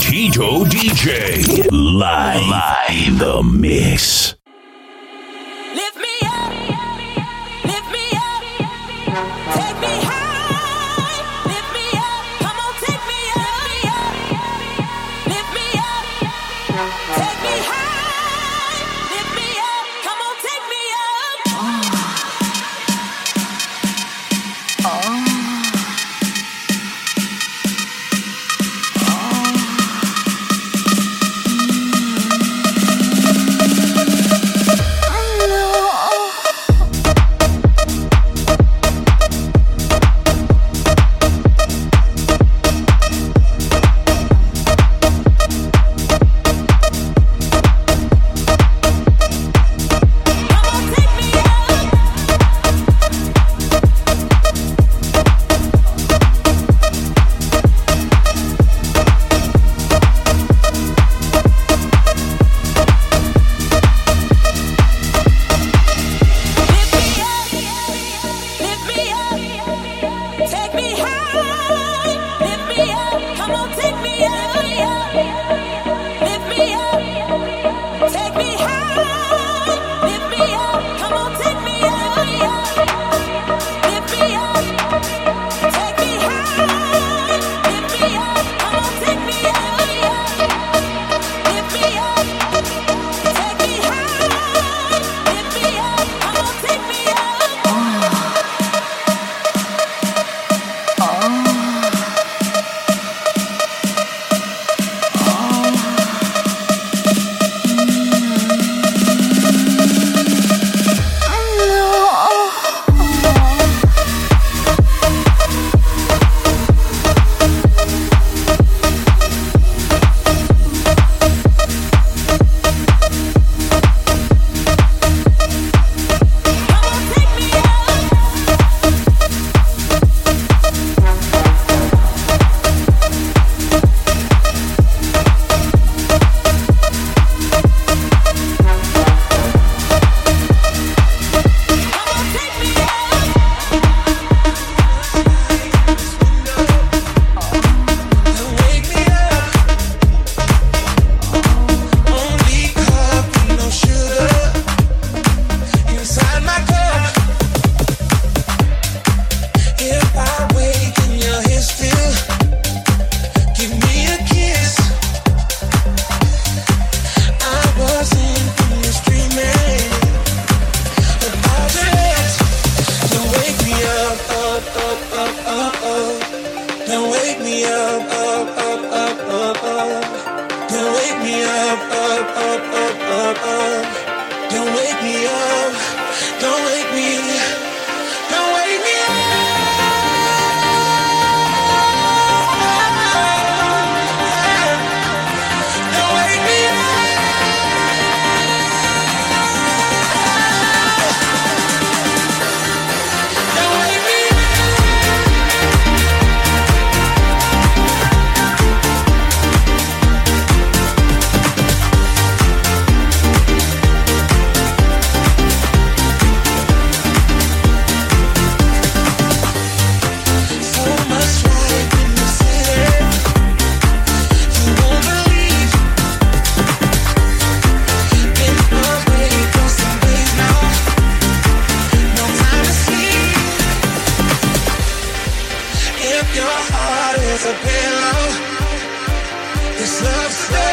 Tito DJ live, live. The mix. this love.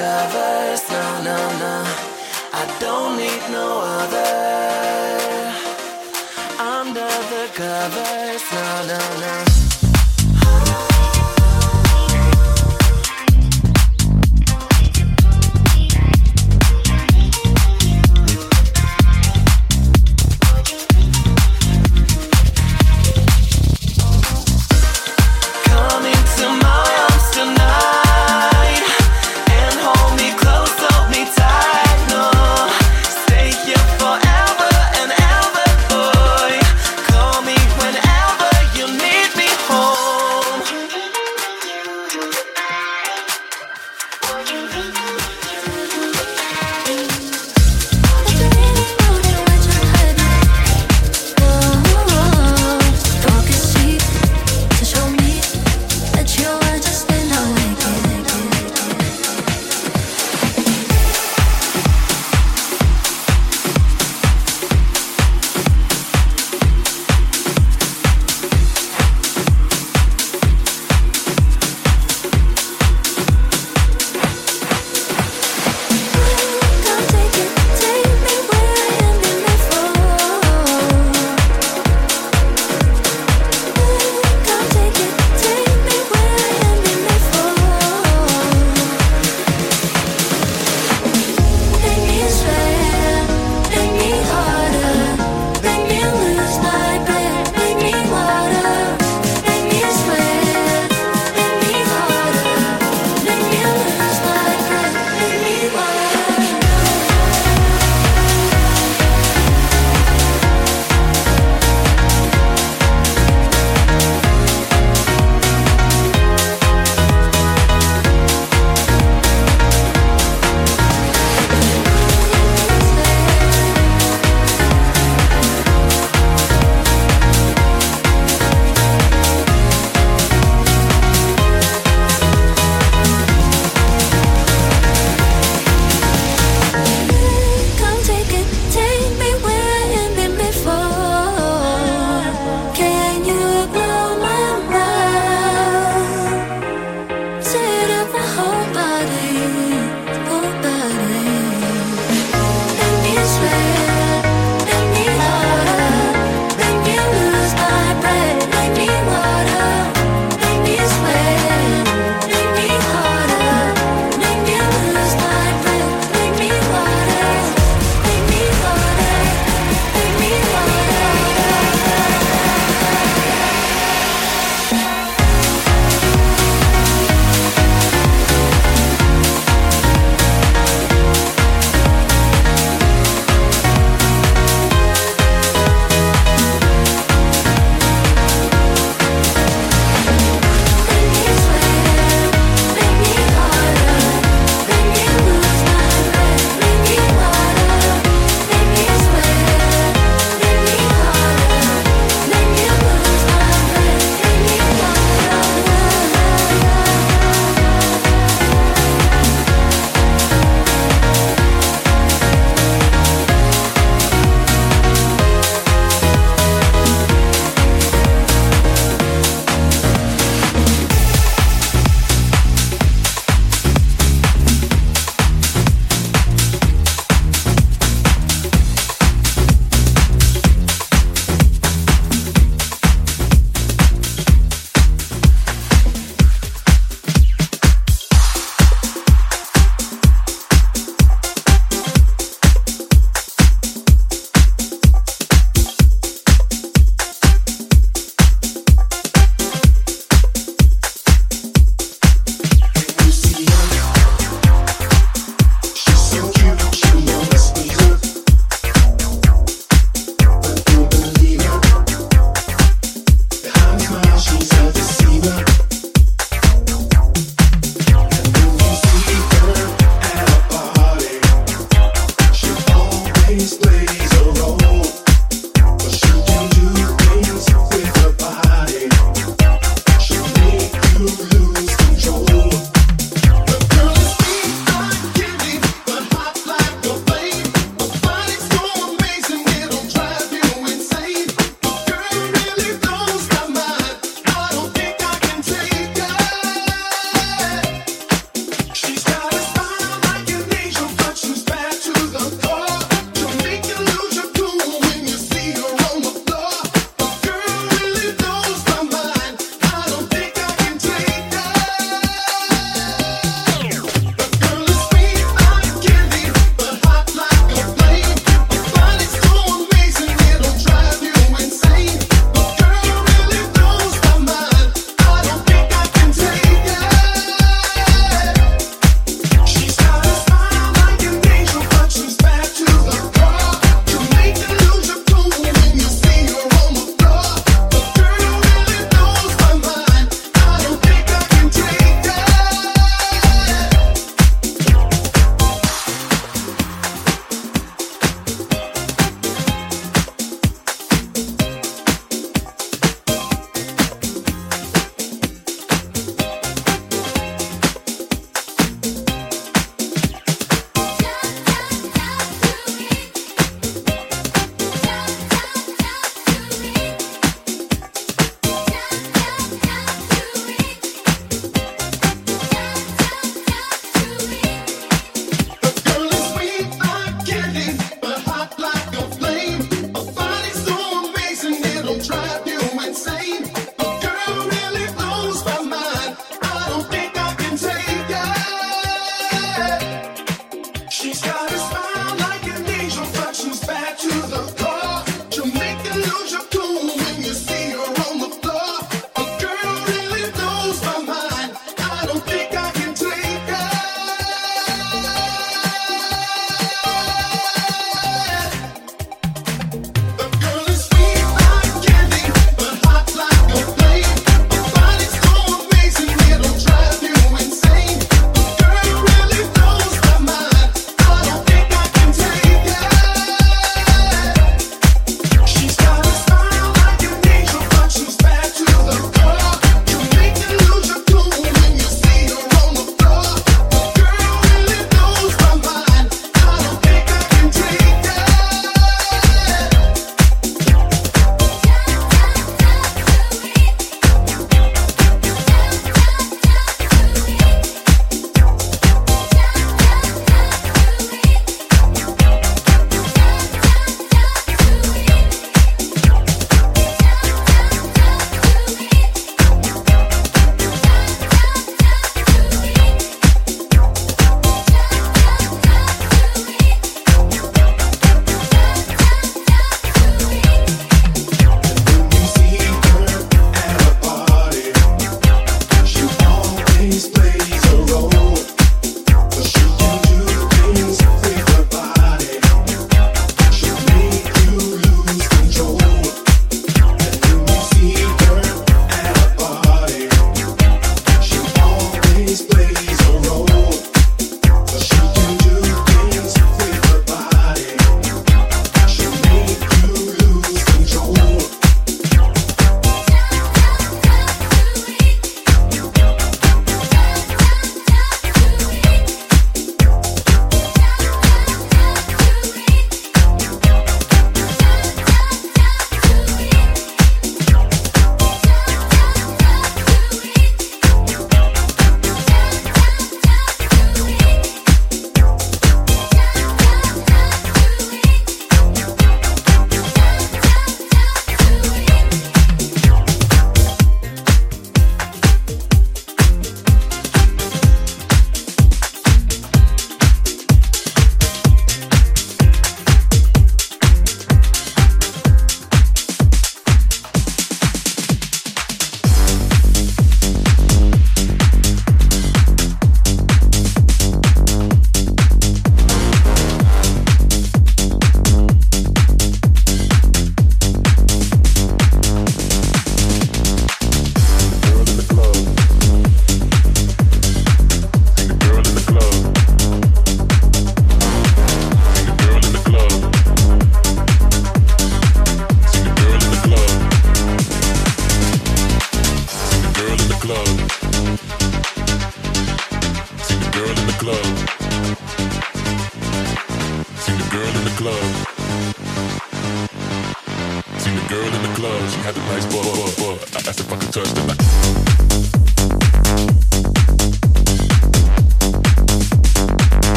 covers. No, no, no. I don't need no other. Under the covers. No, no, no.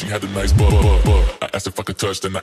Had a nice butt. I asked if I could touch the night.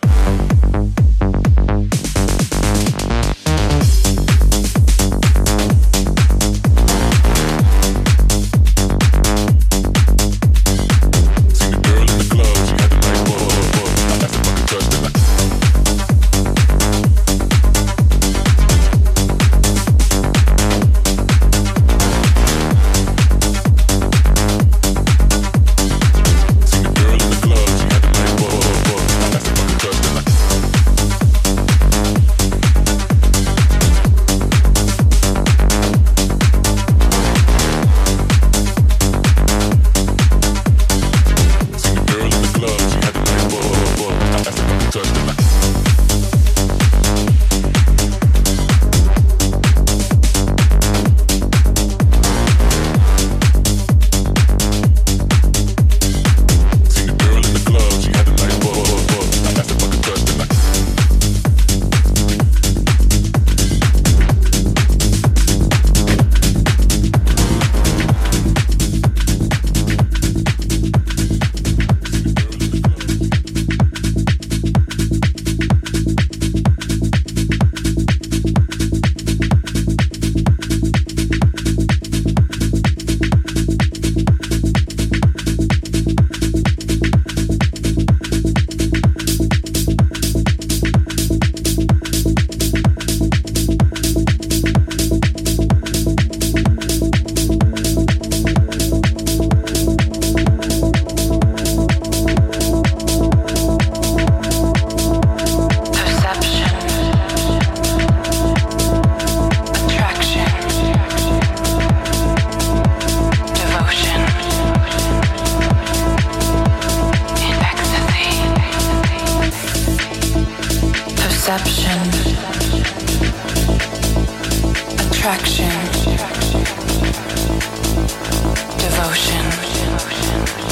Attraction. Devotion.